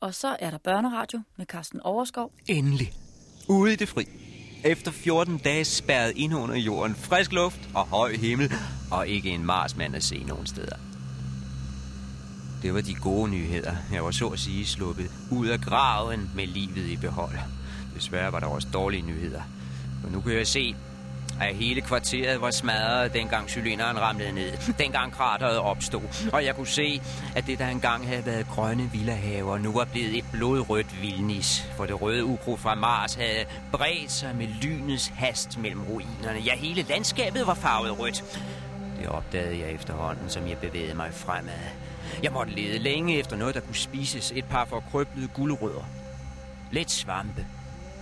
Og så er der børneradio med Carsten Overskov. Endelig. Ude i det fri. Efter 14 dage spærret ind under jorden, frisk luft og høj himmel, og ikke en marsmand at se nogen steder. Det var de gode nyheder. Jeg var så at sige sluppet ud af graven med livet i behold. Desværre var der også dårlige nyheder. For nu kan jeg se, at hele kvarteret var smadret, dengang cylinderen ramlede ned. Dengang krateret opstod. Og jeg kunne se, at det, der engang havde været grønne villahaver, nu var blevet et blodrødt vildnis. For det røde ukrudt fra Mars havde bredt sig med lynets hast mellem ruinerne. Ja, hele landskabet var farvet rødt. Det opdagede jeg efterhånden, som jeg bevægede mig fremad. Jeg måtte lede længe efter noget, der kunne spises. Et par forkrøblede guldrødder. Lidt svampe.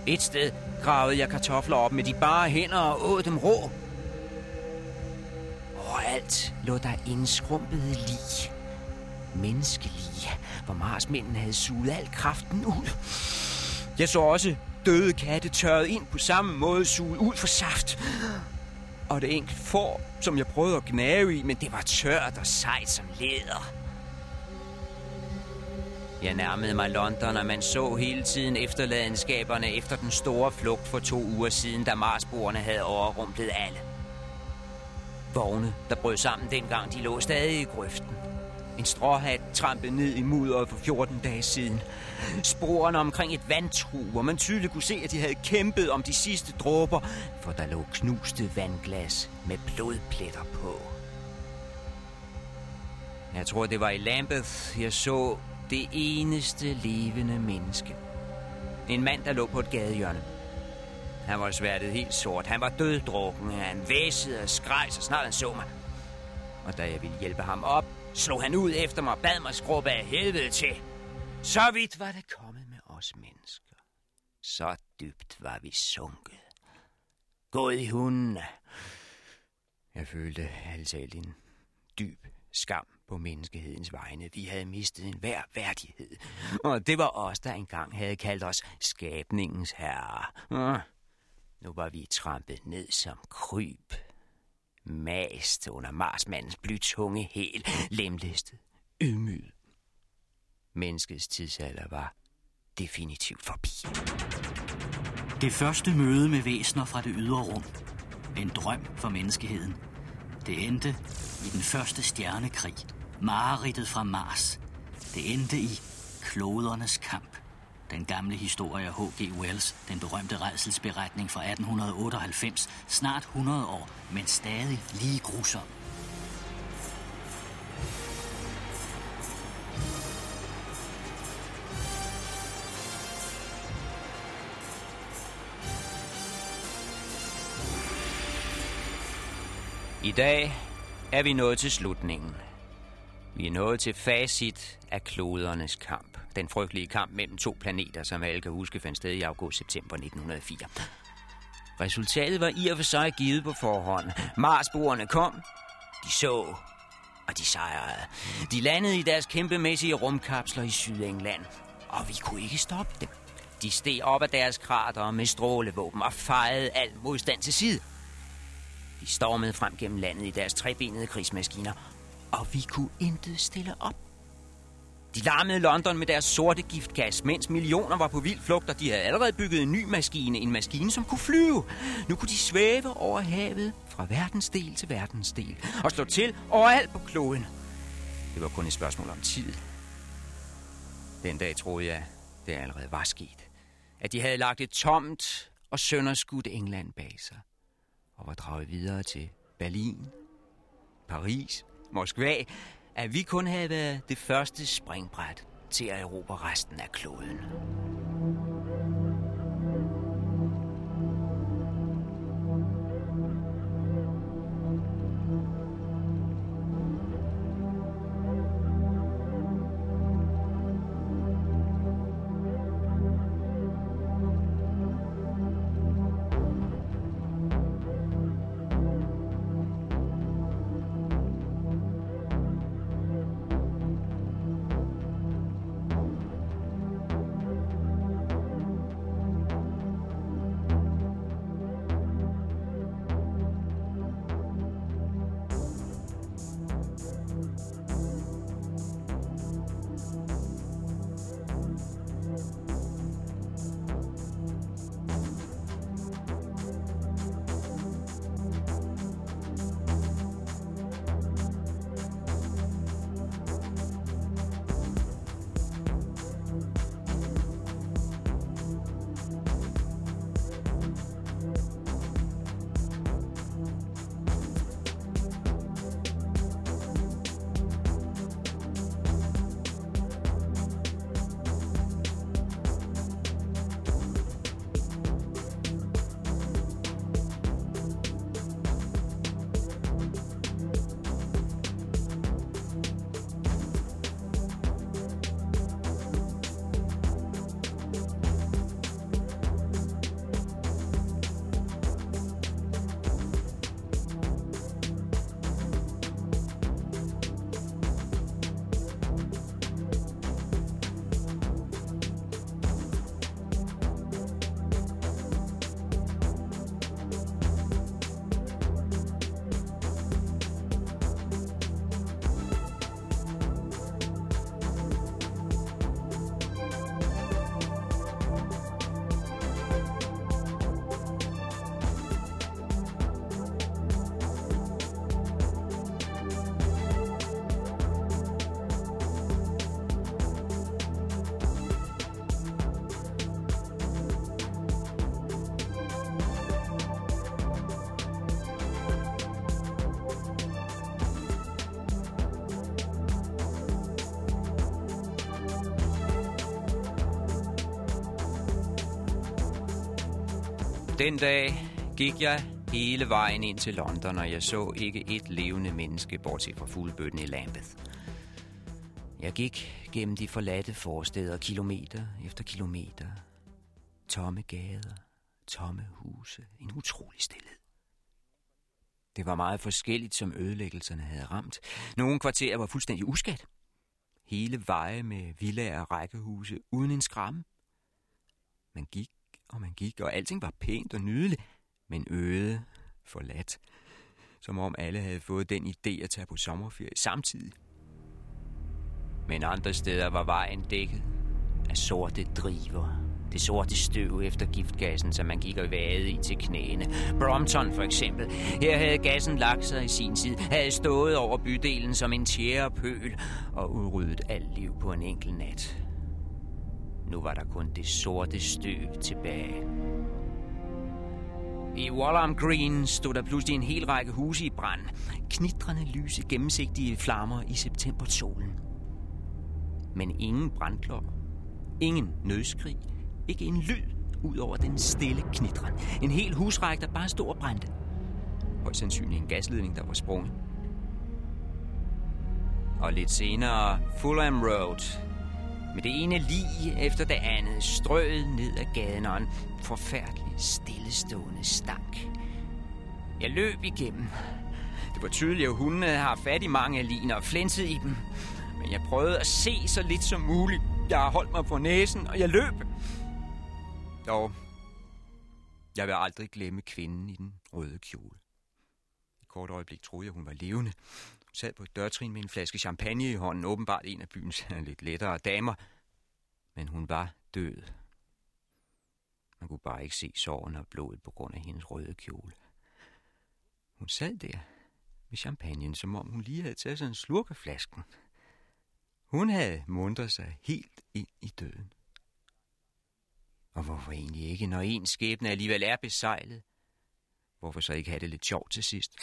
Et sted gravede jeg kartofler op med de bare hænder og åd dem rå. Overalt lå der indskrumpede lig. Menneskelige, hvor marsmændene havde suget al kraften ud. Jeg så også døde katte tørret ind på samme måde suget ud for saft. Og det enkelt får, som jeg prøvede at gnave i, men det var tørt og sejt som læder. Jeg nærmede mig London, og man så hele tiden efterladenskaberne efter den store flugt for to uger siden, da Marsboerne havde overrumplet alle. Vogne, der brød sammen dengang, de lå stadig i grøften. En stråhat trampede ned i mudderet for 14 dage siden. Sporene omkring et vandtru, hvor man tydeligt kunne se, at de havde kæmpet om de sidste dråber, for der lå knuste vandglas med blodpletter på. Jeg tror, det var i Lambeth, jeg så det eneste levende menneske. En mand, der lå på et gadehjørne. Han var sværtet helt sort. Han var døddrukken. Han væsede og skreg, så snart han så mig. Og da jeg ville hjælpe ham op, slog han ud efter mig og bad mig skrubbe af helvede til. Så vidt var det kommet med os mennesker. Så dybt var vi sunket. Gået i hundene. Jeg følte altid en dyb skam på menneskehedens vegne. Vi havde mistet en hver værdighed. Og det var os, der engang havde kaldt os skabningens herre. Ah, nu var vi trampet ned som kryb. Mast under Marsmandens blytunge hæl, lemlæstet, ydmyget. Menneskets tidsalder var definitivt forbi. Det første møde med væsener fra det ydre rum. En drøm for menneskeheden. Det endte i den første stjernekrig. Mareridtet fra Mars. Det endte i klodernes kamp. Den gamle historie af H.G. Wells, den berømte redselsberetning fra 1898, snart 100 år, men stadig lige grusom. I dag er vi nået til slutningen. Vi er nået til facit af klodernes kamp. Den frygtelige kamp mellem to planeter, som alle kan huske fandt sted i august-september 1904. Resultatet var i og for sig givet på forhånd. Marsboerne kom, de så, og de sejrede. De landede i deres kæmpemæssige rumkapsler i Sydengland, og vi kunne ikke stoppe dem. De steg op af deres krater med strålevåben og fejede al modstand til side. De stormede frem gennem landet i deres trebenede krigsmaskiner, og vi kunne intet stille op. De larmede London med deres sorte giftgas, mens millioner var på vild flugt, og de havde allerede bygget en ny maskine, en maskine, som kunne flyve. Nu kunne de svæve over havet fra verdensdel til verdensdel og slå til overalt på kloden. Det var kun et spørgsmål om tid. Den dag troede jeg, det allerede var sket. At de havde lagt et tomt og sønderskudt England bag sig og var draget videre til Berlin, Paris, Moskva, at vi kun havde været det første springbræt til at erobre resten af kloden. Den dag gik jeg hele vejen ind til London, og jeg så ikke et levende menneske, bortset fra fuglebøtten i Lambeth. Jeg gik gennem de forladte forsteder, kilometer efter kilometer. Tomme gader, tomme huse, en utrolig stillhed. Det var meget forskelligt, som ødelæggelserne havde ramt. Nogle kvarterer var fuldstændig uskat. Hele veje med villaer og rækkehuse uden en skram. Man gik, og man gik, og alting var pænt og nydeligt, men øde, forladt. Som om alle havde fået den idé at tage på sommerferie samtidig. Men andre steder var vejen dækket af sorte driver. Det sorte støv efter giftgassen, som man gik og vade i til knæene. Brompton for eksempel. Her havde gassen lagt sig i sin tid, havde stået over bydelen som en tjære pøl og udryddet alt liv på en enkelt nat. Nu var der kun det sorte støv tilbage. I Wallam Green stod der pludselig en hel række huse i brand. Knitrende lyse, gennemsigtige flammer i septembersolen. Men ingen brandklokker. Ingen nødskrig. Ikke en lyd ud over den stille knitren. En hel husrække, der bare stod og brændte. Højst sandsynligt en gasledning, der var sprunget. Og lidt senere Fulham Road. Med det ene lige efter det andet strøget ned ad gaden og en forfærdelig stillestående stank. Jeg løb igennem. Det var tydeligt, at hundene har fat i mange liner og flænset i dem. Men jeg prøvede at se så lidt som muligt. Jeg har holdt mig på næsen, og jeg løb. Dog, jeg vil aldrig glemme kvinden i den røde kjole. I kort øjeblik troede jeg, hun var levende. Sad på et dørtrin med en flaske champagne i hånden, åbenbart en af byens lidt lettere damer. Men hun var død. Man kunne bare ikke se såren og blodet på grund af hendes røde kjole. Hun sad der med champagnen, som om hun lige havde taget sig en slurk af flasken. Hun havde mundret sig helt ind i døden. Og hvorfor egentlig ikke, når en skæbne alligevel er besejlet? Hvorfor så ikke have det lidt sjovt til sidst?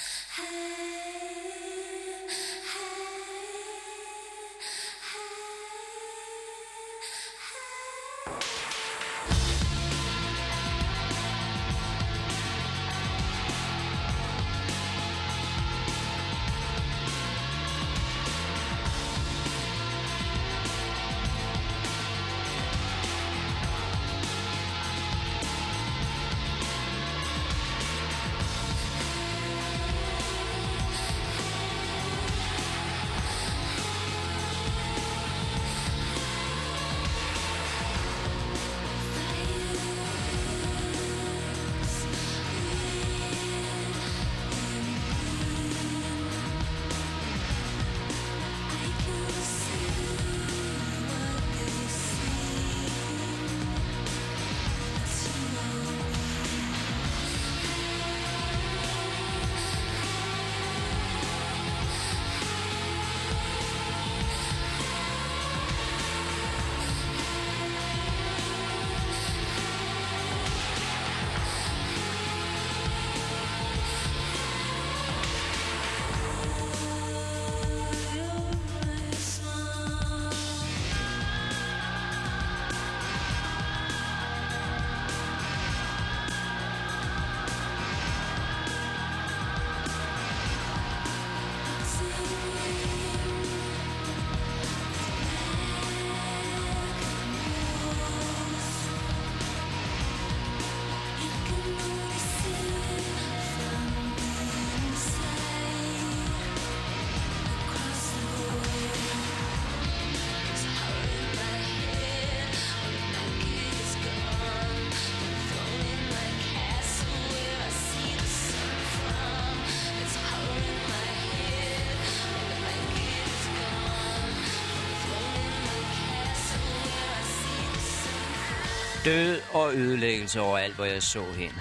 Død og ødelæggelse over alt, hvor jeg så hen.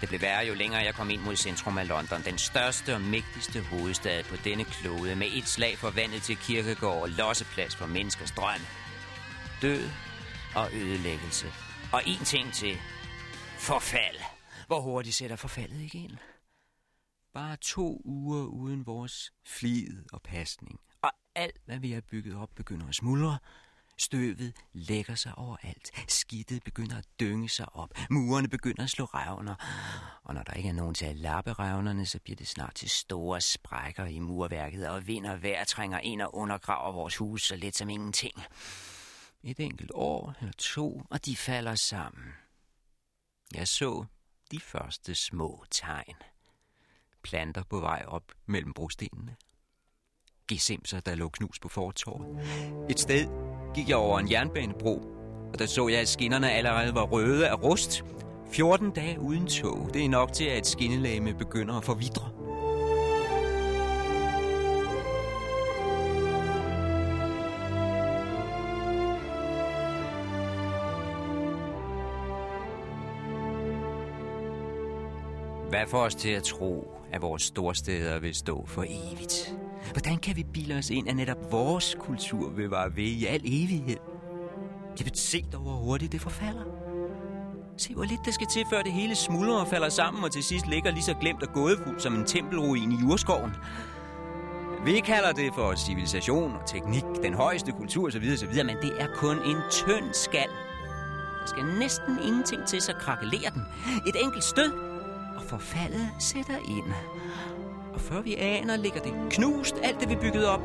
Det blev værre, jo længere jeg kom ind mod centrum af London, den største og mægtigste hovedstad på denne klode, med et slag forvandlet til kirkegård og losseplads for menneskers drøm. Død og ødelæggelse. Og en ting til. Forfald. Hvor hurtigt sætter forfaldet ikke ind? Bare to uger uden vores flid og pasning. Og alt, hvad vi har bygget op, begynder at smuldre. Støvet lægger sig overalt. Skidtet begynder at dynge sig op. Murene begynder at slå revner. Og når der ikke er nogen til at lappe revnerne, så bliver det snart til store sprækker i murværket, og vind og vejr trænger ind og undergraver vores hus så let som ingenting. Et enkelt år eller to, og de falder sammen. Jeg så de første små tegn. Planter på vej op mellem brostenene. Gesimser, der lå knus på fortorvet. Et sted gik jeg over en jernbanebro, og der så jeg, at skinnerne allerede var røde af rust. 14 dage uden tog. Det er nok til, at skinnelæme begynder at forvidre. Hvad får os til at tro, at vores storsteder vil stå for evigt? Hvordan kan vi bilde os ind, at netop vores kultur vil vare ved i al evighed? Jeg vil se dog, hvor hurtigt det forfalder. Se, hvor lidt der skal til, før det hele smuldrer og falder sammen, og til sidst ligger lige så glemt og gådefuld som en tempelruin i jordskoven. Vi kalder det for civilisation og teknik, den højeste kultur osv., osv., men det er kun en tynd skal. Der skal næsten ingenting til, så krakelerer den. Et enkelt stød, og forfaldet sætter ind. Og før vi aner, ligger det knust alt det, vi byggede op.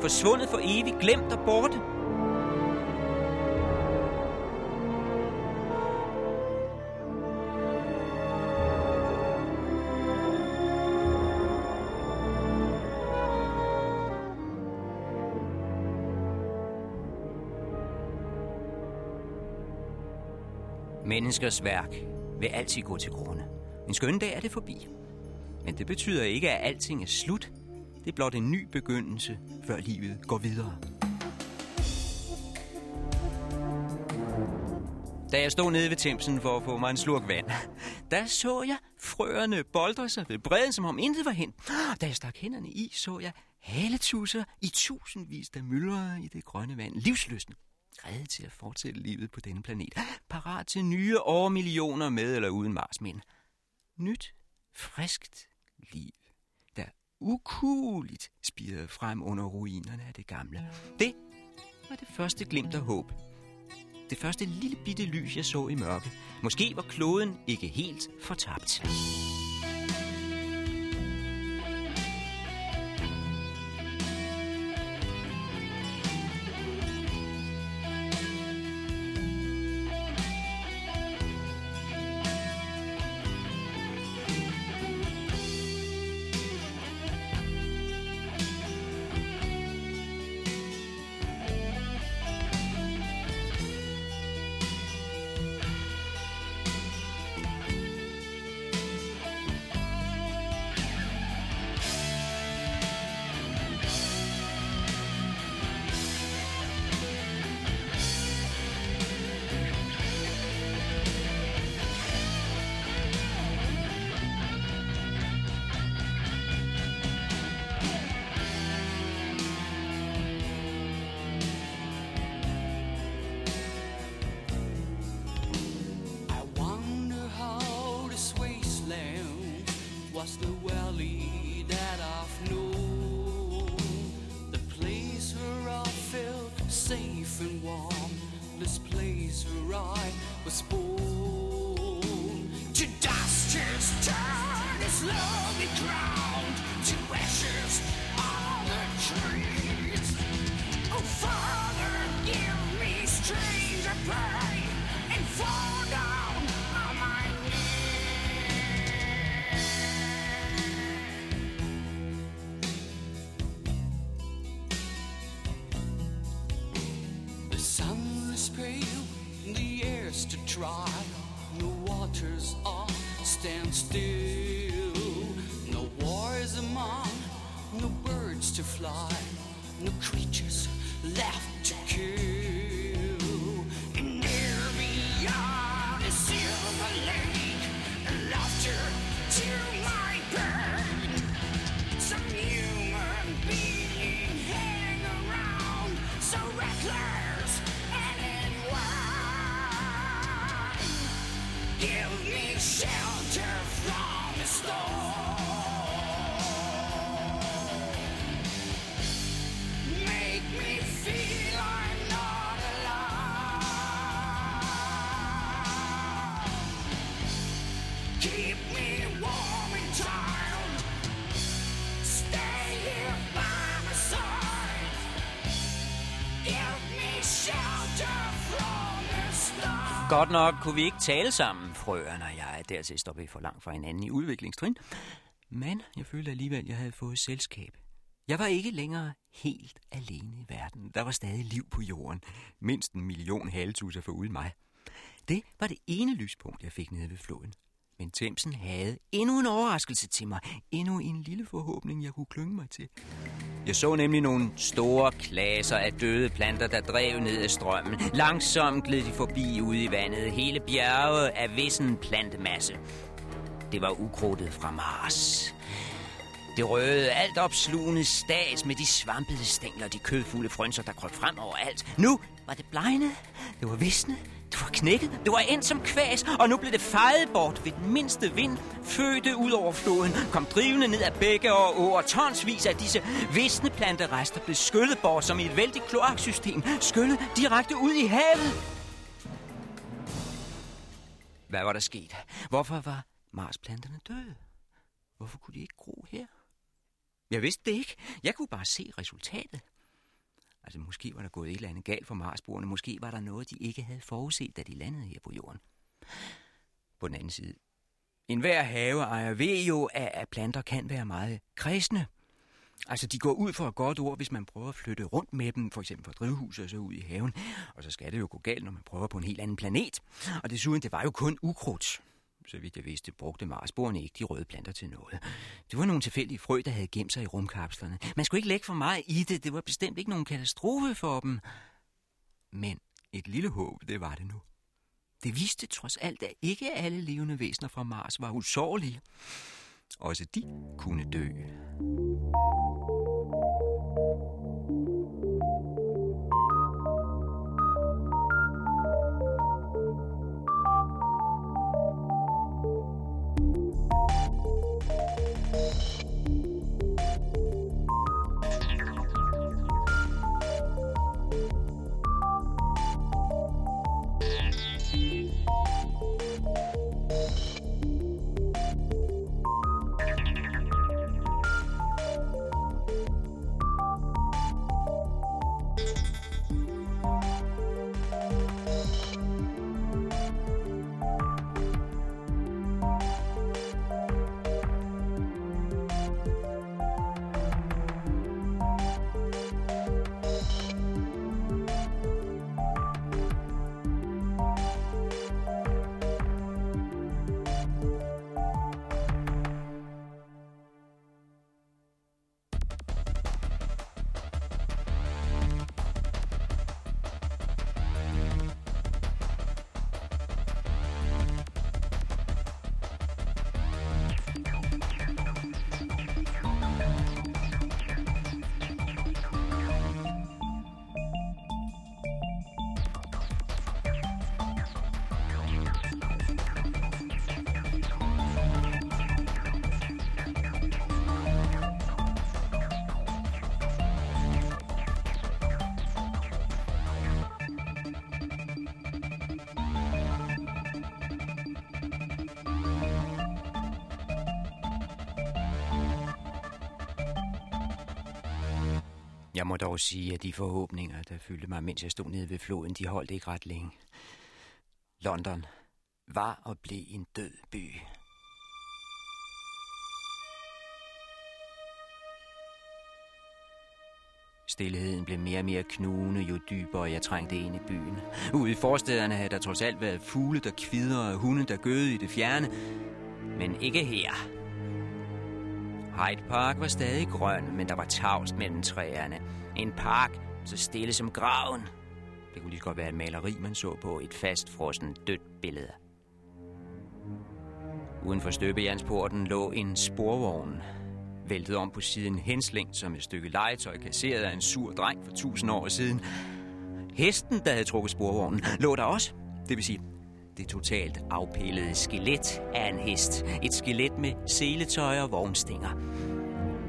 Forsvundet for evigt, glemt og borte. Menneskers værk vil altid gå til grunde. En skøn dag er det forbi. Men det betyder ikke, at alting er slut. Det er blot en ny begyndelse, før livet går videre. Da jeg stod nede ved Thamesen for at få mig en slurk vand, der så jeg frøerne boldre sig ved bredden, som om intet var hen. Da jeg stak hænderne i, så jeg haletusser i tusindvis, der myldrede i det grønne vand. Livsløsne. Reddet til at fortsætte livet på denne planet. Parat til nye år millioner med eller uden Mars, men Nyt, friskt liv, der ukuligt spirede frem under ruinerne af det gamle. Det var det første glimt af håb. Det første lille bitte lys, jeg så i mørke. Måske var kloden ikke helt fortabt. curse anyone. Give me shelter from the storm. Godt nok kunne vi ikke tale sammen, frøerne og jeg. Dertil står vi for langt fra hinanden i udviklingstrin. Men jeg følte alligevel, at jeg havde fået selskab. Jeg var ikke længere helt alene i verden. Der var stadig liv på jorden. Mindst en million haletusser for uden mig. Det var det ene lyspunkt, jeg fik nede ved floden. Men Themsen havde endnu en overraskelse til mig. Endnu en lille forhåbning, jeg kunne klynge mig til. Jeg så nemlig nogle store klasser af døde planter, der drev ned ad strømmen. Langsomt gled de forbi ude i vandet. Hele bjerge af vissen plantemasse. Det var ukrudtet fra Mars. Det røde, alt opslugende stas med de svampede stængler og de kødfulde frønser, der krøb frem over alt. Nu var det blegne, det var visne, det var knækket, det var endt som kvæs, og nu blev det fejet bort ved den mindste vind. Fødte ud over floden, kom drivende ned ad bække og åer. Tonsvis af disse visne planterester blev skyllet bort som i et vældigt kloaksystem. Skyllet direkte ud i havet. Hvad var der sket? Hvorfor var Marsplanterne døde? Hvorfor kunne de ikke gro her? Jeg vidste det ikke. Jeg kunne bare se resultatet. Altså, måske var der gået et eller andet galt for Marsboerne. Måske var der noget, de ikke havde forudset, da de landede her på jorden. På den anden side. En hver haveejer ved jo, at planter kan være meget kredsende. Altså, de går ud for et godt ord, hvis man prøver at flytte rundt med dem, for eksempel fra drivhuset og så ud i haven. Og så skal det jo gå galt, når man prøver på en helt anden planet. Og desuden, det var jo kun ukrudt så vidt jeg vidste, brugte Marsboerne ikke de røde planter til noget. Det var nogle tilfældige frø, der havde gemt sig i rumkapslerne. Man skulle ikke lægge for meget i det. Det var bestemt ikke nogen katastrofe for dem. Men et lille håb, det var det nu. Det viste trods alt, at ikke alle levende væsener fra Mars var usårlige. Også de kunne dø. Jeg må dog sige, at de forhåbninger, der fyldte mig, mens jeg stod nede ved floden, de holdt ikke ret længe. London var og blev en død by. Stilheden blev mere og mere knugende, jo dybere jeg trængte ind i byen. Ude i forstederne havde der trods alt været fugle, der kvider og hunde, der gøde i det fjerne. Men ikke her. Hyde Park var stadig grøn, men der var tavst mellem træerne. En park så stille som graven. Det kunne lige godt være et maleri, man så på et fastfrossen dødt billede. Uden for støbejernsporten lå en sporvogn, væltet om på siden henslængt som et stykke legetøj kasseret af en sur dreng for tusind år siden. Hesten, der havde trukket sporvognen, lå der også. Det vil sige, det totalt afpillede skelet af en hest. Et skelet med seletøj og vognstænger.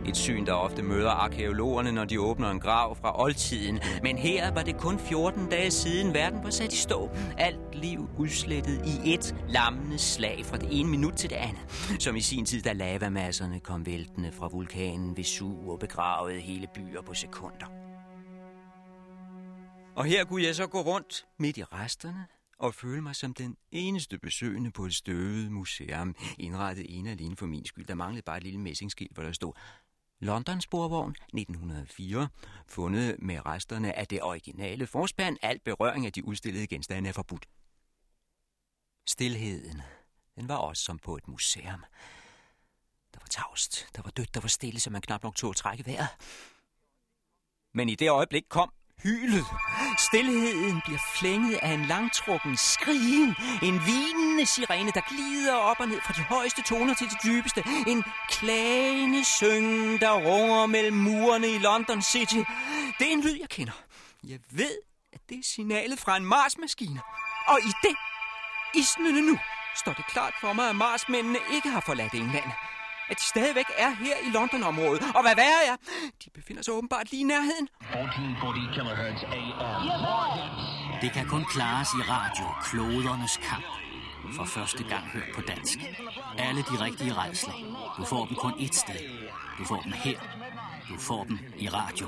Et syn, der ofte møder arkeologerne, når de åbner en grav fra oldtiden. Men her var det kun 14 dage siden verden var sat i stå. Alt liv udslettet i et lammende slag fra det ene minut til det andet. Som i sin tid, da lavamasserne kom væltende fra vulkanen Vesuv og begravede hele byer på sekunder. Og her kunne jeg så gå rundt midt i resterne og føle mig som den eneste besøgende på et støvet museum, indrettet ene alene for min skyld. Der manglede bare et lille messingskilt, hvor der stod London sporvogn 1904, fundet med resterne af det originale forspand. Alt berøring af de udstillede genstande er forbudt. Stilheden, den var også som på et museum. Der var tavst, der var dødt, der var stille, så man knap nok tog at trække vejret. Men i det øjeblik kom hylet. Stilheden bliver flænget af en langtrukken skrigen. En vinende sirene, der glider op og ned fra de højeste toner til de dybeste. En klagende syng, der runger mellem murene i London City. Det er en lyd, jeg kender. Jeg ved, at det er signalet fra en Mars-maskine. Og i det, isnende nu, står det klart for mig, at Marsmændene ikke har forladt England at de stadigvæk er her i London-området. Og hvad værre er, de befinder sig åbenbart lige i nærheden. 1440 kHz AM. Det kan kun klares i radio, klodernes kamp. For første gang hørt på dansk. Alle de rigtige rejsler. Du får dem kun ét sted. Du får dem her. Du får dem i radio.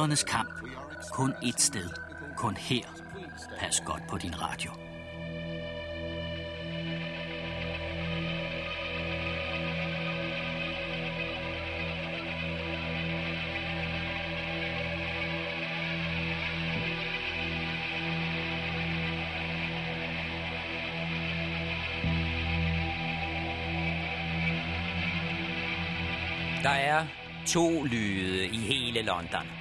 Klodernes kamp. Kun et sted. Kun her. Pas godt på din radio. Der er to lyde i hele London.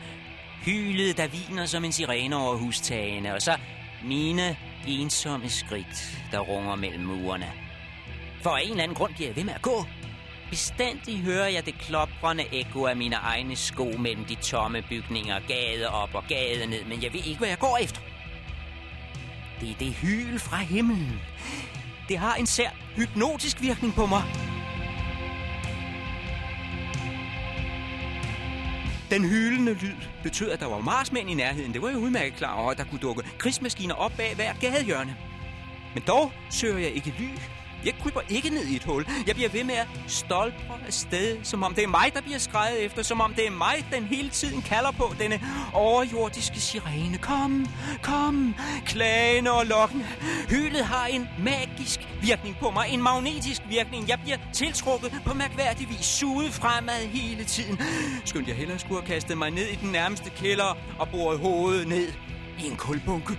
Hylet, der viner som en sirene over hustagene, og så mine ensomme skridt, der runger mellem murene. For en eller anden grund bliver jeg ved med at gå. Bestandig hører jeg det kloprende ekko af mine egne sko mellem de tomme bygninger, gade op og gade ned, men jeg ved ikke, hvad jeg går efter. Det er det hyl fra himlen. Det har en sær hypnotisk virkning på mig. Den hylende lyd betød, at der var marsmænd i nærheden. Det var jeg udmærket klar over, at der kunne dukke krigsmaskiner op bag hvert gadehjørne. Men dog søger jeg ikke ly. Jeg kryber ikke ned i et hul. Jeg bliver ved med at stolpre afsted, som om det er mig, der bliver skrevet efter. Som om det er mig, den hele tiden kalder på denne overjordiske sirene. Kom, kom, klagende og lokkende. Hylet har en magisk virkning på mig. En magnetisk virkning. Jeg bliver tiltrukket på mærkværdig vis. Suget fremad hele tiden. Skønt jeg hellere skulle have kastet mig ned i den nærmeste kælder og boret hovedet ned i en kulbunke.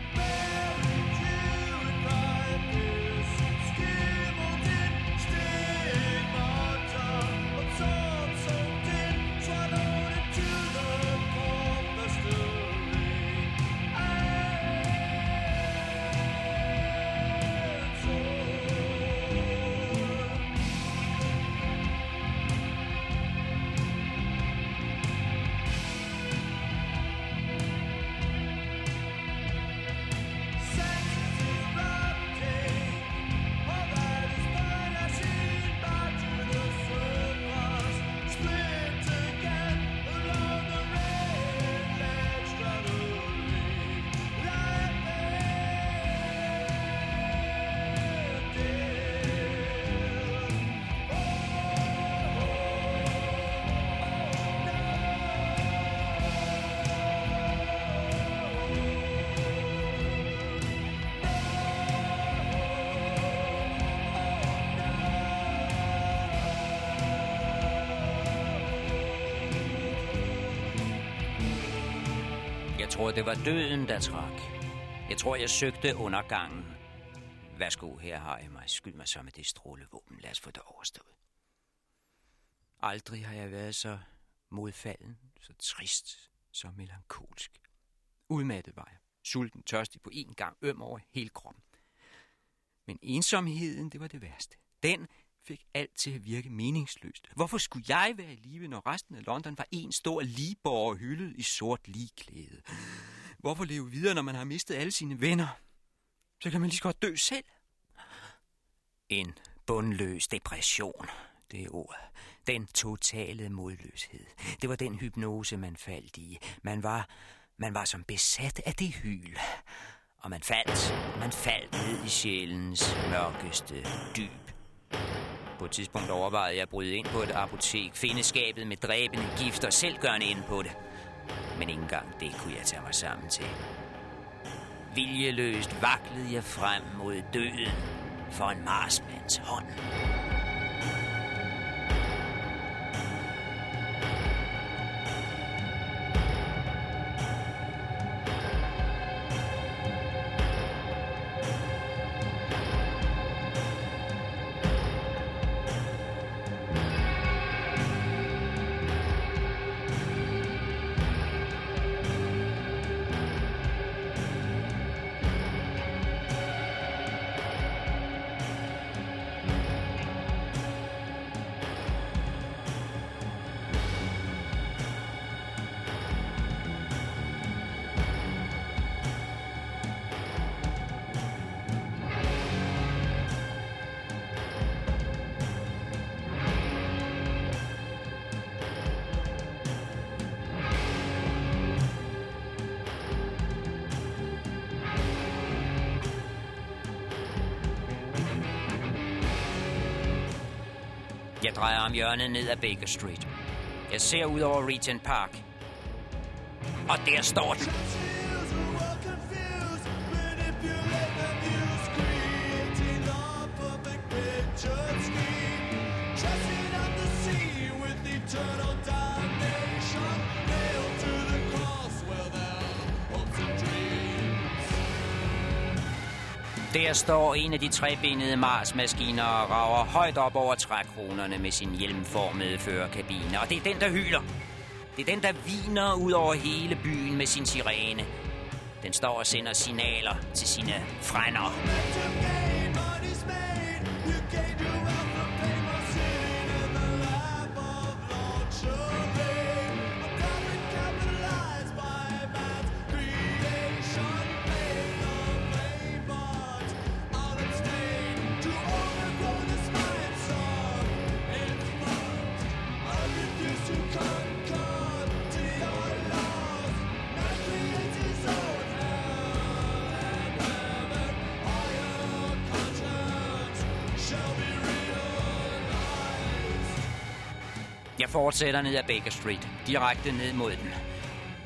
Det var døden, der trak. Jeg tror, jeg søgte undergangen. Værsgo, her har jeg mig. Skyld mig så med det strålevåben. Lad os få det overstået. Aldrig har jeg været så modfalden, så trist, så melankolsk. Udmattet var jeg. Sulten, tørstig på én gang, øm over hele kroppen. Men ensomheden, det var det værste. Den fik alt til at virke meningsløst. Hvorfor skulle jeg være i live, når resten af London var en stor ligeborger hyldet i sort ligklæde? Hvorfor leve videre, når man har mistet alle sine venner? Så kan man lige så godt dø selv. En bundløs depression, det er ordet. Den totale modløshed. Det var den hypnose, man faldt i. Man var, man var som besat af det hyl. Og man faldt, man faldt ned i sjælens mørkeste dyb. På et tidspunkt overvejede jeg at bryde ind på et apotek, finde skabet med dræbende gift og selv gøre ind på det. Men ikke engang det kunne jeg tage mig sammen til. Viljeløst vaklede jeg frem mod døden for en marsmands hånd. Drejer om hjørnet ned ad Baker Street. Jeg ser ud over Regent Park. Og der står den. Her står en af de trebenede Mars-maskiner og rager højt op over trækronerne med sin hjelmformede førerkabine. Og det er den, der hyler. Det er den, der viner ud over hele byen med sin sirene. Den står og sender signaler til sine frænder. Fortsætter ned ad Baker Street, direkte ned mod den.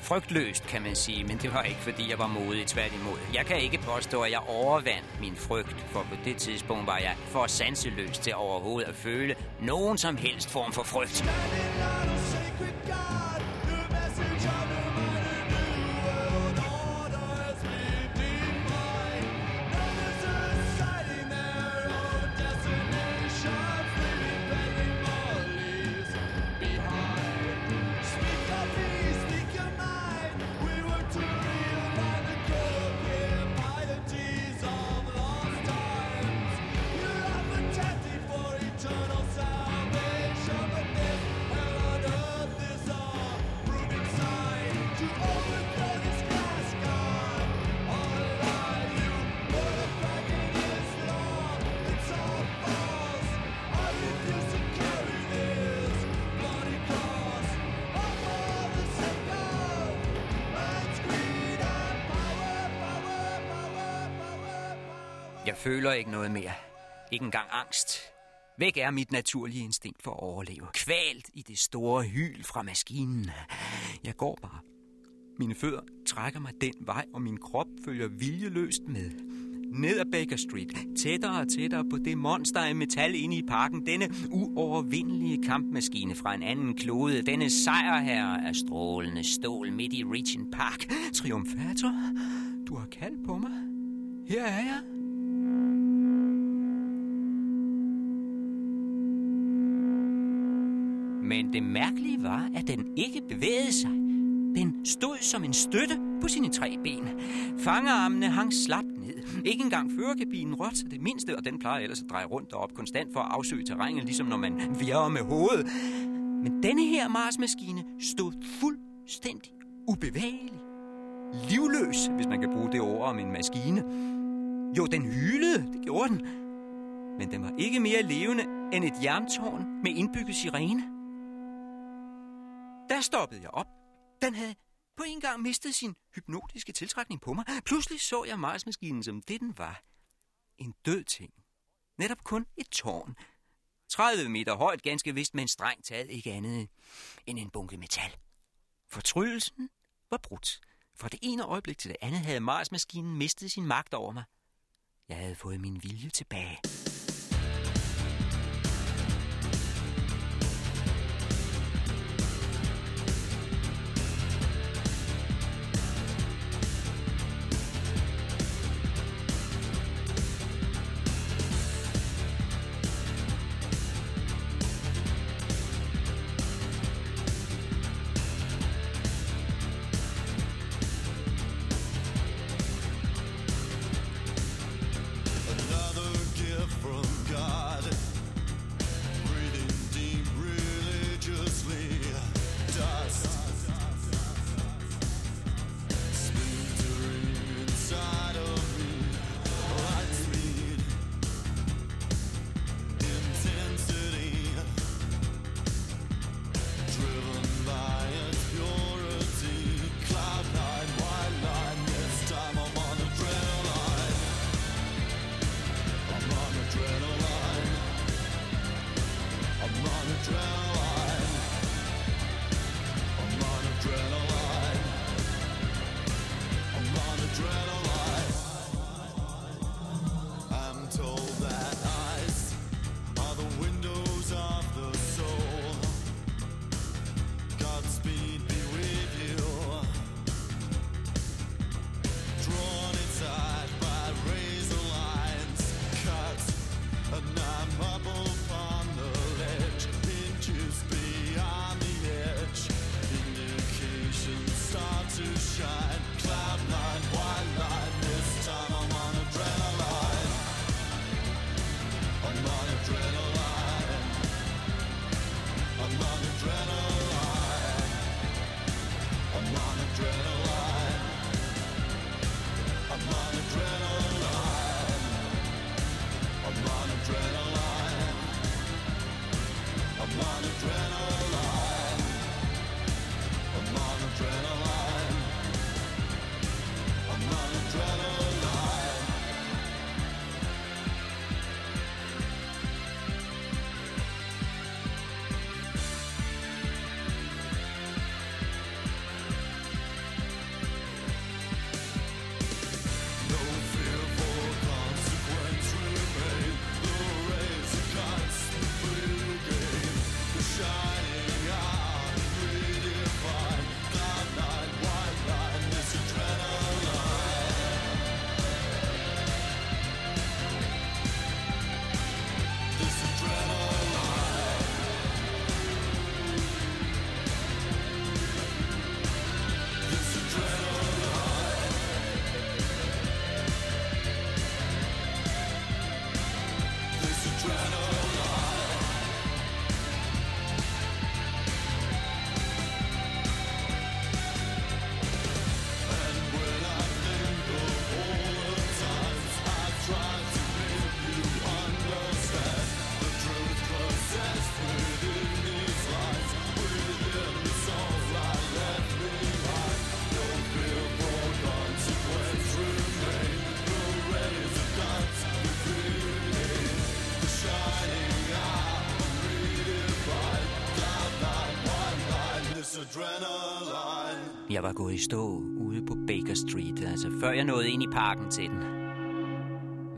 Frygtløst, kan man sige, men det var ikke, fordi jeg var modig, tværtimod. Jeg kan ikke påstå, at jeg overvandt min frygt, for på det tidspunkt var jeg for sanseløs til overhovedet at føle nogen som helst form for frygt. Føler ikke noget mere. Ikke engang angst. Væk er mit naturlige instinkt for at overleve. Kvalt i det store hyl fra maskinen. Jeg går bare. Mine fødder trækker mig den vej, og min krop følger viljeløst med. Ned ad Baker Street, tættere og tættere på det monster af metal inde i parken. Denne uovervindelige kampmaskine fra en anden klode. Denne sejrherre af strålende stål midt i Regent Park. Triumfator, du har kaldt på mig. Her er jeg. Men det mærkelige var, at den ikke bevægede sig. Den stod som en støtte på sine tre ben. Fangerarmene hang slapt ned. Ikke engang førerkabinen rørte sig det mindste, og den plejer ellers at dreje rundt og op konstant for at afsøge terrænet, ligesom når man virrer med hovedet. Men denne her Mars-maskine stod fuldstændig ubevægelig. Livløs, hvis man kan bruge det ord om en maskine. Jo, den hylede, det gjorde den. Men den var ikke mere levende end et jerntårn med indbygget sirene. Der stoppede jeg op. Den havde på en gang mistet sin hypnotiske tiltrækning på mig. Pludselig så jeg Marsmaskinen som det, den var. En død ting. Netop kun et tårn. 30 meter højt, ganske vist, men strengt taget ikke andet end en bunke metal. Fortrydelsen var brudt. Fra det ene øjeblik til det andet havde Marsmaskinen mistet sin magt over mig. Jeg havde fået min vilje tilbage. on. Gået i stå ude på Baker Street, altså før jeg nåede ind i parken til den.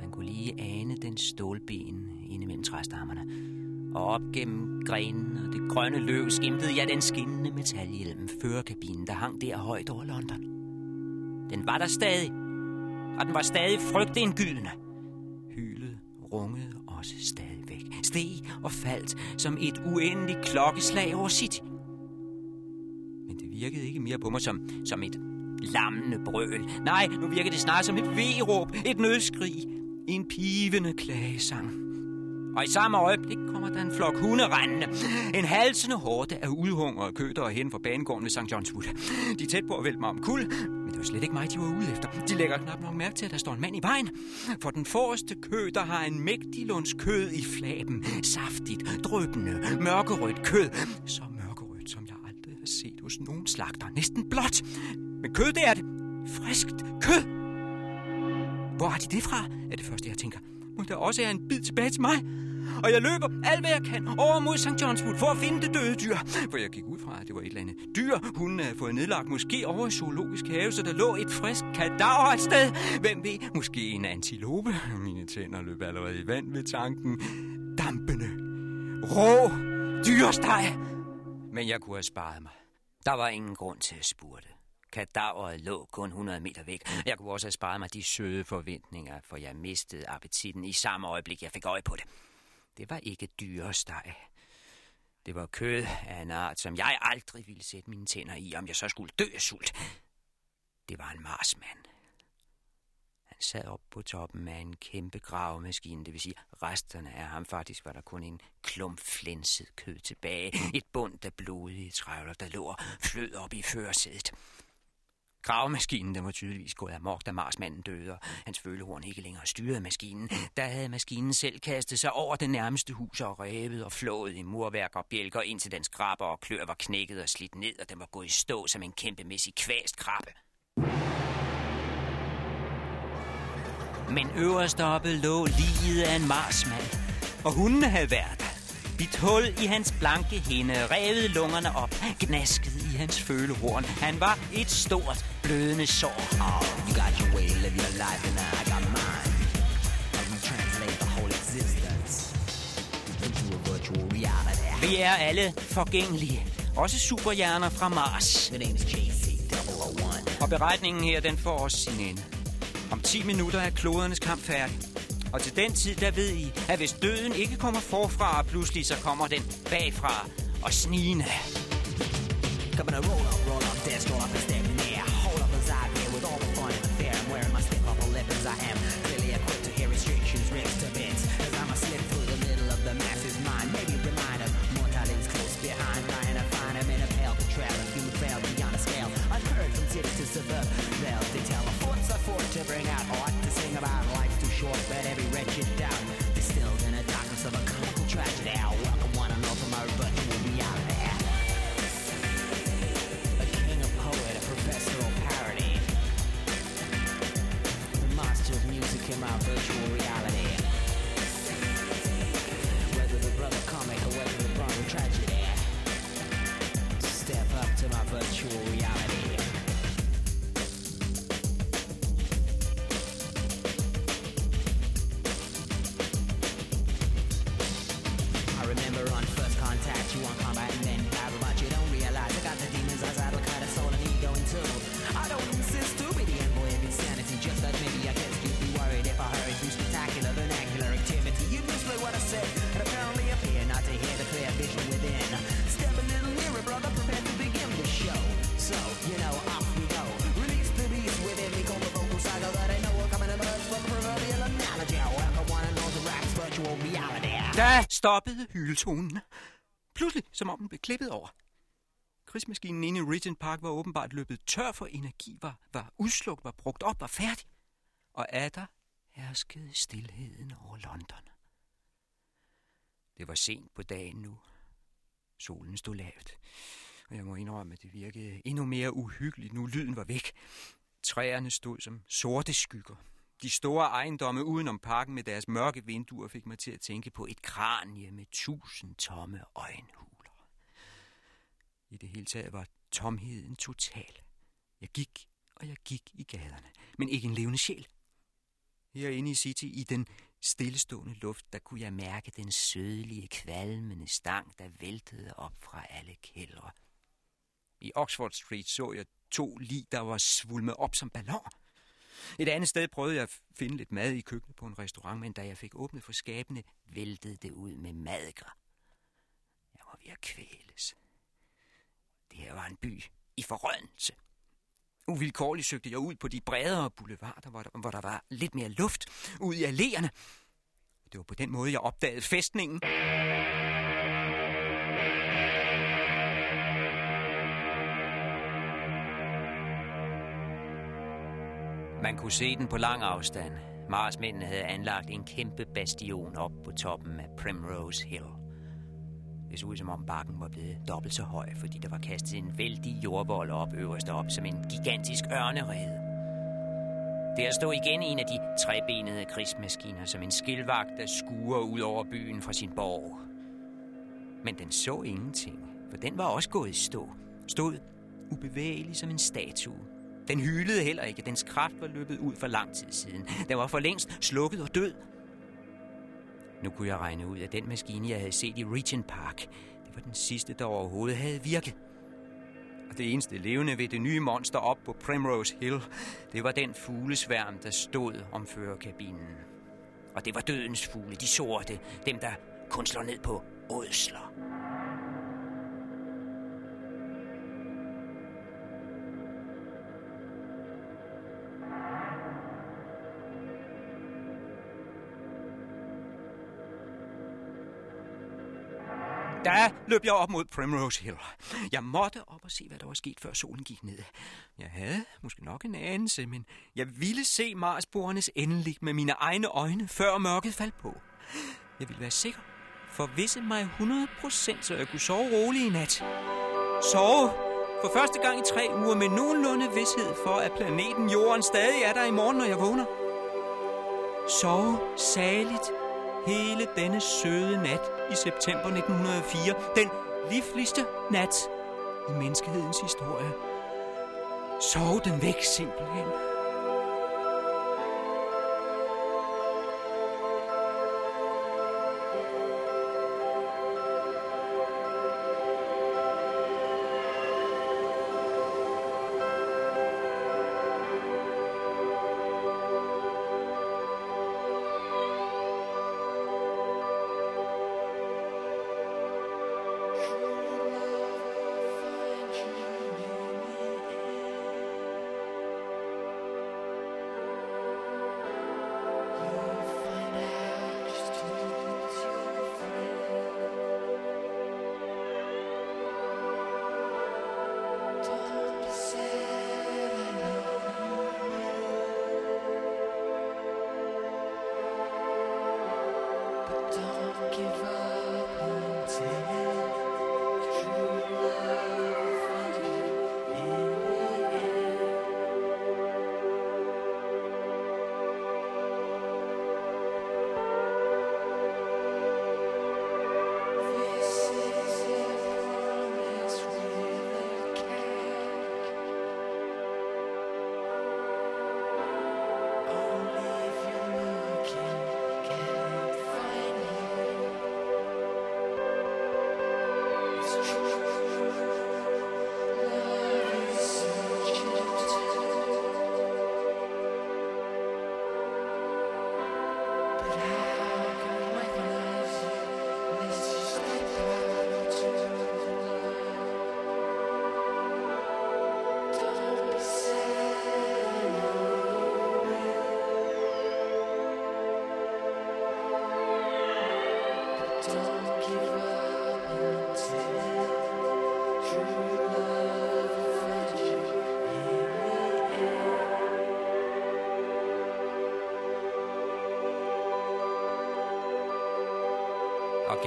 Man kunne lige ane den stålben inde mellem træstammerne. Og op gennem grenen og det grønne løv skimtede jeg den skinnende metalhjelm førerkabinen, der hang der højt over London. Den var der stadig, og den var stadig frygtindgydende. Hylet rungede også stadigvæk. Steg og faldt som et uendeligt klokkeslag over City. Virkede ikke mere på mig som, som et lammende brøl. Nej, nu virkede det snarere som et veråb, et nødskrig, en pivende klagesang. Og i samme øjeblik kommer der en flok hunde rendende. En halsende hårde af udhungrede køder hen fra banegården ved St. John's Wood. De er tæt på at vælte mig om kul, men det var slet ikke mig, de var ude efter. De lægger knap nok mærke til, at der står en mand i vejen. For den forreste køder har en mægtig lunds kød i flaben. Saftigt, drøbende, mørkerødt kød. som har set hos nogen slagter. Næsten blåt. Men kød, det er det. Friskt kød. Hvor har de det fra, er det første, jeg tænker. Må der også er en bid tilbage til mig? Og jeg løber alt, hvad jeg kan over mod St. John's Wood for at finde det døde dyr. For jeg gik ud fra, at det var et eller andet dyr, hun havde fået nedlagt. Måske over i zoologisk have, så der lå et frisk kadaver et sted. Hvem ved? Måske en antilope. Mine tænder løb allerede i vand ved tanken. Dampende. Rå. Dyresteg. Men jeg kunne have sparet mig. Der var ingen grund til at spurte. Kadaveret lå kun 100 meter væk. Jeg kunne også have sparet mig de søde forventninger, for jeg mistede appetitten i samme øjeblik, jeg fik øje på det. Det var ikke dyresteg. Det var kød af en art, som jeg aldrig ville sætte mine tænder i, om jeg så skulle dø af sult. Det var en marsmand. Sad op på toppen af en kæmpe gravemaskine, det vil sige resterne af ham. Faktisk var der kun en klump flænset kød tilbage. Et bund af blodige trævler, der lå og flød op i førersædet. Gravemaskinen den var tydeligvis gået amok, da Marsmanden døde, og hans følehorn ikke længere styrede maskinen. Der havde maskinen selv kastet sig over det nærmeste hus og revet og flået i murværk og bjælker, indtil dens krabber og klør var knækket og slidt ned, og den var gået i stå som en kæmpemæssig kvæst krabbe. Men øverst oppe lå liget af en marsmand, og hundene havde været der. Bit hul i hans blanke hinde, revet lungerne op, gnasket i hans følehorn. Han var et stort, blødende sår. Oh, you got your way, live your life, and I got mine. How we translate the whole existence into a virtual reality. Vi er alle forgængelige. Også superhjerner fra Mars. The name is JC001. Og beretningen her, den får os sin ende. Om 10 minutter er klodernes kamp færdig. Og til den tid, der ved I, at hvis døden ikke kommer forfra, pludselig så kommer den bagfra og snigende. Come on, roll up, roll up, dance, roll up and in my virtual reality. Whether the brother comic or whether the brother tragedy. Step up to my virtual reality. Da Der stoppede hyletonen. Pludselig, som om den blev klippet over. Krigsmaskinen inde i Regent Park var åbenbart løbet tør for energi, var, var udslugt, var brugt op, var færdig. Og er der herskede stillheden over London. Det var sent på dagen nu. Solen stod lavt, og jeg må indrømme, at det virkede endnu mere uhyggeligt, nu lyden var væk. Træerne stod som sorte skygger. De store ejendomme udenom parken med deres mørke vinduer fik mig til at tænke på et kranie med tusind tomme øjenhuler. I det hele taget var tomheden total. Jeg gik, og jeg gik i gaderne, men ikke en levende sjæl. Herinde i City, i den stillestående luft, der kunne jeg mærke den sødlige, kvalmende stang, der væltede op fra alle kældre. I Oxford Street så jeg to lig, der var svulmet op som balloner. Et andet sted prøvede jeg at finde lidt mad i køkkenet på en restaurant, men da jeg fik åbnet for skabene, væltede det ud med madker. Jeg var ved at kvæles. Det her var en by i forrødelse. Uvilkårligt søgte jeg ud på de bredere boulevarder, hvor der, hvor der var lidt mere luft, ud i alléerne. Det var på den måde, jeg opdagede fæstningen. Man kunne se den på lang afstand. Marsmændene havde anlagt en kæmpe bastion op på toppen af Primrose Hill. Det så ud som om bakken var blevet dobbelt så høj, fordi der var kastet en vældig jordvold op øverst op som en gigantisk ørnerede. Der stod igen en af de trebenede krigsmaskiner som en skilvagt, der skuer ud over byen fra sin borg. Men den så ingenting, for den var også gået i stå. Stod ubevægelig som en statue. Den hylede heller ikke. Dens kraft var løbet ud for lang tid siden. Den var for længst slukket og død. Nu kunne jeg regne ud, at den maskine, jeg havde set i Regent Park, det var den sidste, der overhovedet havde virket. Og det eneste levende ved det nye monster op på Primrose Hill, det var den fuglesværm, der stod om førerkabinen. Og det var dødens fugle, de sorte, dem der kun slår ned på ådsler. Da løb jeg op mod Primrose Hill. Jeg måtte op og se, hvad der var sket, før solen gik ned. Jeg havde måske nok en anelse, men jeg ville se Marsborernes endelig med mine egne øjne, før mørket faldt på. Jeg ville være sikker. Forvisse mig 100%, så jeg kunne sove roligt i nat. Sove for første gang i tre uger med nogenlunde vidshed for, at planeten Jorden stadig er der i morgen, når jeg vågner. Sove saligt hele denne søde nat i september 1904. Den livligste nat i menneskehedens historie. Sov den væk simpelthen.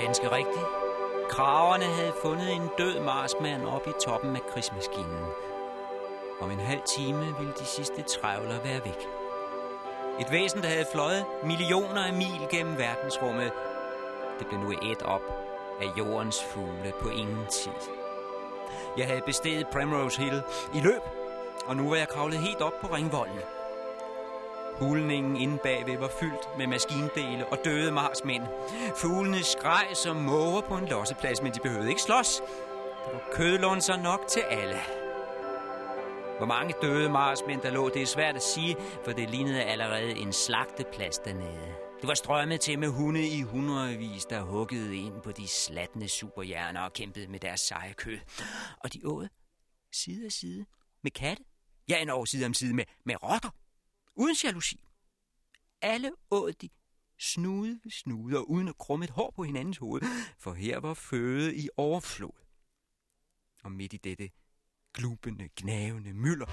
Ganske rigtigt. Kraverne havde fundet en død marsmand op i toppen af krigsmaskinen. Om en halv time ville de sidste trævler være væk. Et væsen, der havde fløjet millioner af mil gennem verdensrummet, det blev nu et op af jordens fugle på ingen tid. Jeg havde besteget Primrose Hill i løb, og nu var jeg kravlet helt op på ringvolden. Hulningen inde bagved var fyldt med maskindele og døde marsmænd. Fuglene skreg som måger på en losseplads, men de behøvede ikke slås. Der var kødlunser nok til alle. Hvor mange døde marsmænd der lå, det er svært at sige, for det lignede allerede en slagteplads dernede. Det var strømmet til med hunde i hundredvis, der huggede ind på de slattende superhjerner og kæmpede med deres seje kød. Og de åd side af side med katte. Ja, en år side om side med, med rotter. Uden jalousi. Alle åd de snude ved snude og uden at krumme et hår på hinandens hoved, for her var føde i overflod. Og midt i dette glubende, gnavende mylder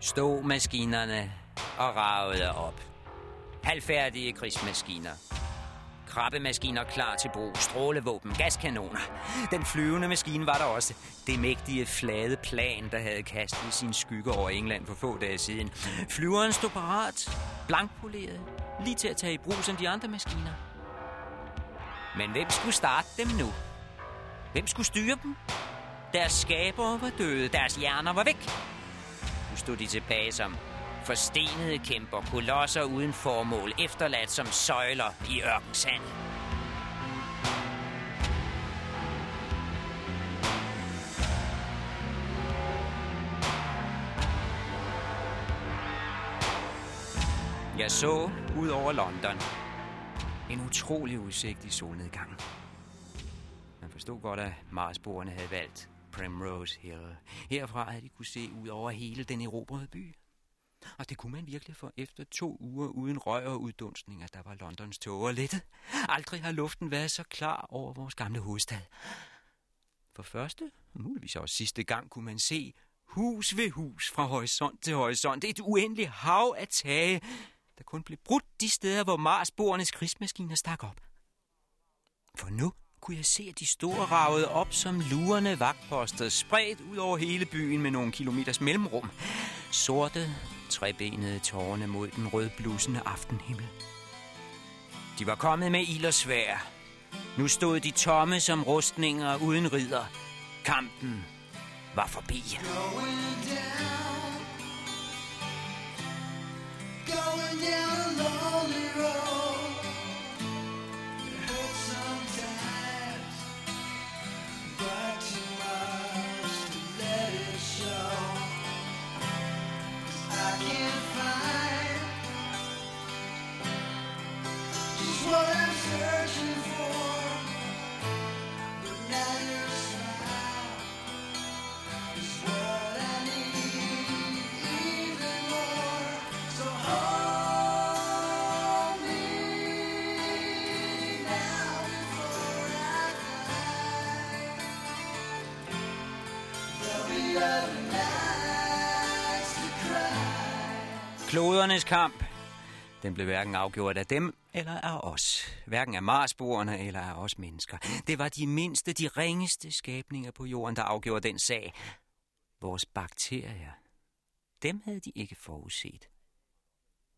stod maskinerne og ragede op. Halvfærdige krigsmaskiner. Krabbemaskiner klar til brug, strålevåben, gaskanoner. Den flyvende maskine var der også. Det mægtige flade plan, der havde kastet sin skygge over England for få dage siden. Flyveren stod parat, blankpoleret, lige til at tage i brug som de andre maskiner. Men hvem skulle starte dem nu? Hvem skulle styre dem? Deres skabere var døde, deres hjerner var væk. Nu stod de tilbage som forstenede kæmper, kolosser uden formål, efterladt som søjler i ørkensand. Jeg så ud over London en utrolig udsigt i solnedgangen. Man forstod godt, at Marsboerne havde valgt Primrose Hill. Herfra havde de kunne se ud over hele den erobrede by. Og det kunne man virkelig for efter to uger uden røg og uddunstninger, der var Londons tåger lettet. Aldrig har luften været så klar over vores gamle hovedstad. For første, og muligvis også sidste gang, kunne man se hus ved hus fra horisont til horisont. Et uendeligt hav af tage, der kun blev brudt de steder, hvor Marsborernes krigsmaskiner stak op. For nu kunne jeg se, at de store ragede op som lurende vagtposter, spredt ud over hele byen med nogle kilometers mellemrum. Sorte, trebenede tårne mod den rødblusende aftenhimmel. De var kommet med ild og svær. Nu stod de tomme som rustninger uden ridder. Kampen var forbi. Going down, going down a lonely road. Klodernes kamp. Den blev hverken afgjort af dem eller af os. Hverken af Marsboerne eller af os mennesker. Det var de mindste, de ringeste skabninger på jorden, der afgjorde den sag. Vores bakterier. Dem havde de ikke forudset.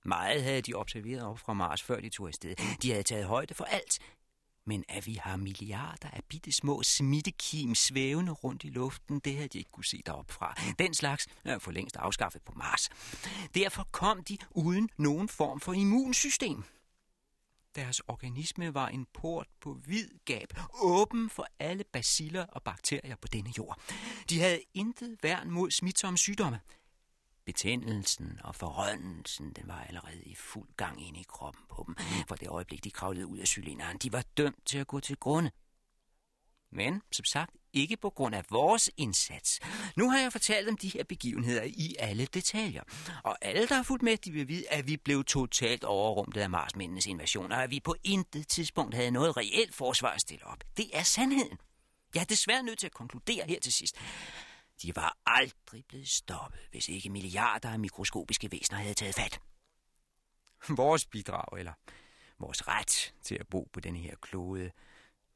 Meget havde de observeret op fra Mars, før de tog afsted. De havde taget højde for alt. Men at vi har milliarder af bitte små smittekim svævende rundt i luften, det havde de ikke kunne se deroppe fra. Den slags er for længst afskaffet på Mars. Derfor kom de uden nogen form for immunsystem. Deres organisme var en port på vid gab, åben for alle baciller og bakterier på denne jord. De havde intet værn mod smitsomme sygdomme. Betændelsen og forrøndelsen, den var allerede i fuld gang inde i kroppen på dem, for det øjeblik, de kravlede ud af cylinderen. De var dømt til at gå til grunde. Men, som sagt, ikke på grund af vores indsats. Nu har jeg fortalt om de her begivenheder i alle detaljer. Og alle, der har fulgt med, de vil vide, at vi blev totalt overrumlet af Marsmændenes invasion, og at vi på intet tidspunkt havde noget reelt forsvar at stille op. Det er sandheden. Jeg er desværre nødt til at konkludere her til sidst. De var aldrig blevet stoppet, hvis ikke milliarder af mikroskopiske væsener havde taget fat. Vores bidrag, eller vores ret til at bo på den her klode,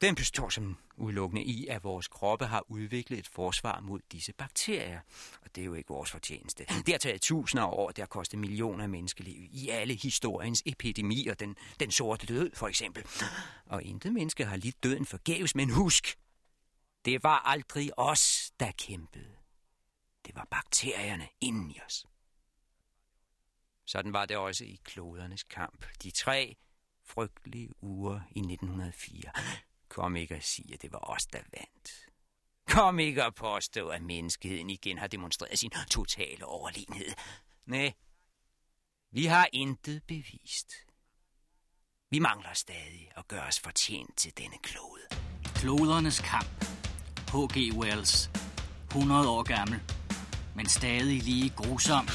den består som udelukkende i, at vores kroppe har udviklet et forsvar mod disse bakterier. Og det er jo ikke vores fortjeneste. Det har taget tusinder af år, det har kostet millioner af menneskeliv i alle historiens epidemier. Den, den sorte død, for eksempel. Og intet menneske har lidt døden forgæves, men husk, det var aldrig os, der kæmpede. Det var bakterierne inden i os. Sådan var det også i klodernes kamp. De tre frygtelige uger i 1904. Kom ikke at sige, at det var os, der vandt. Kom ikke at påstå, at menneskeheden igen har demonstreret sin totale overlegenhed. Nej, vi har intet bevist. Vi mangler stadig at gøre os fortjent til denne klode. Klodernes kamp. H.G. Wells. 100 år gammel. Men stadig lige grusom.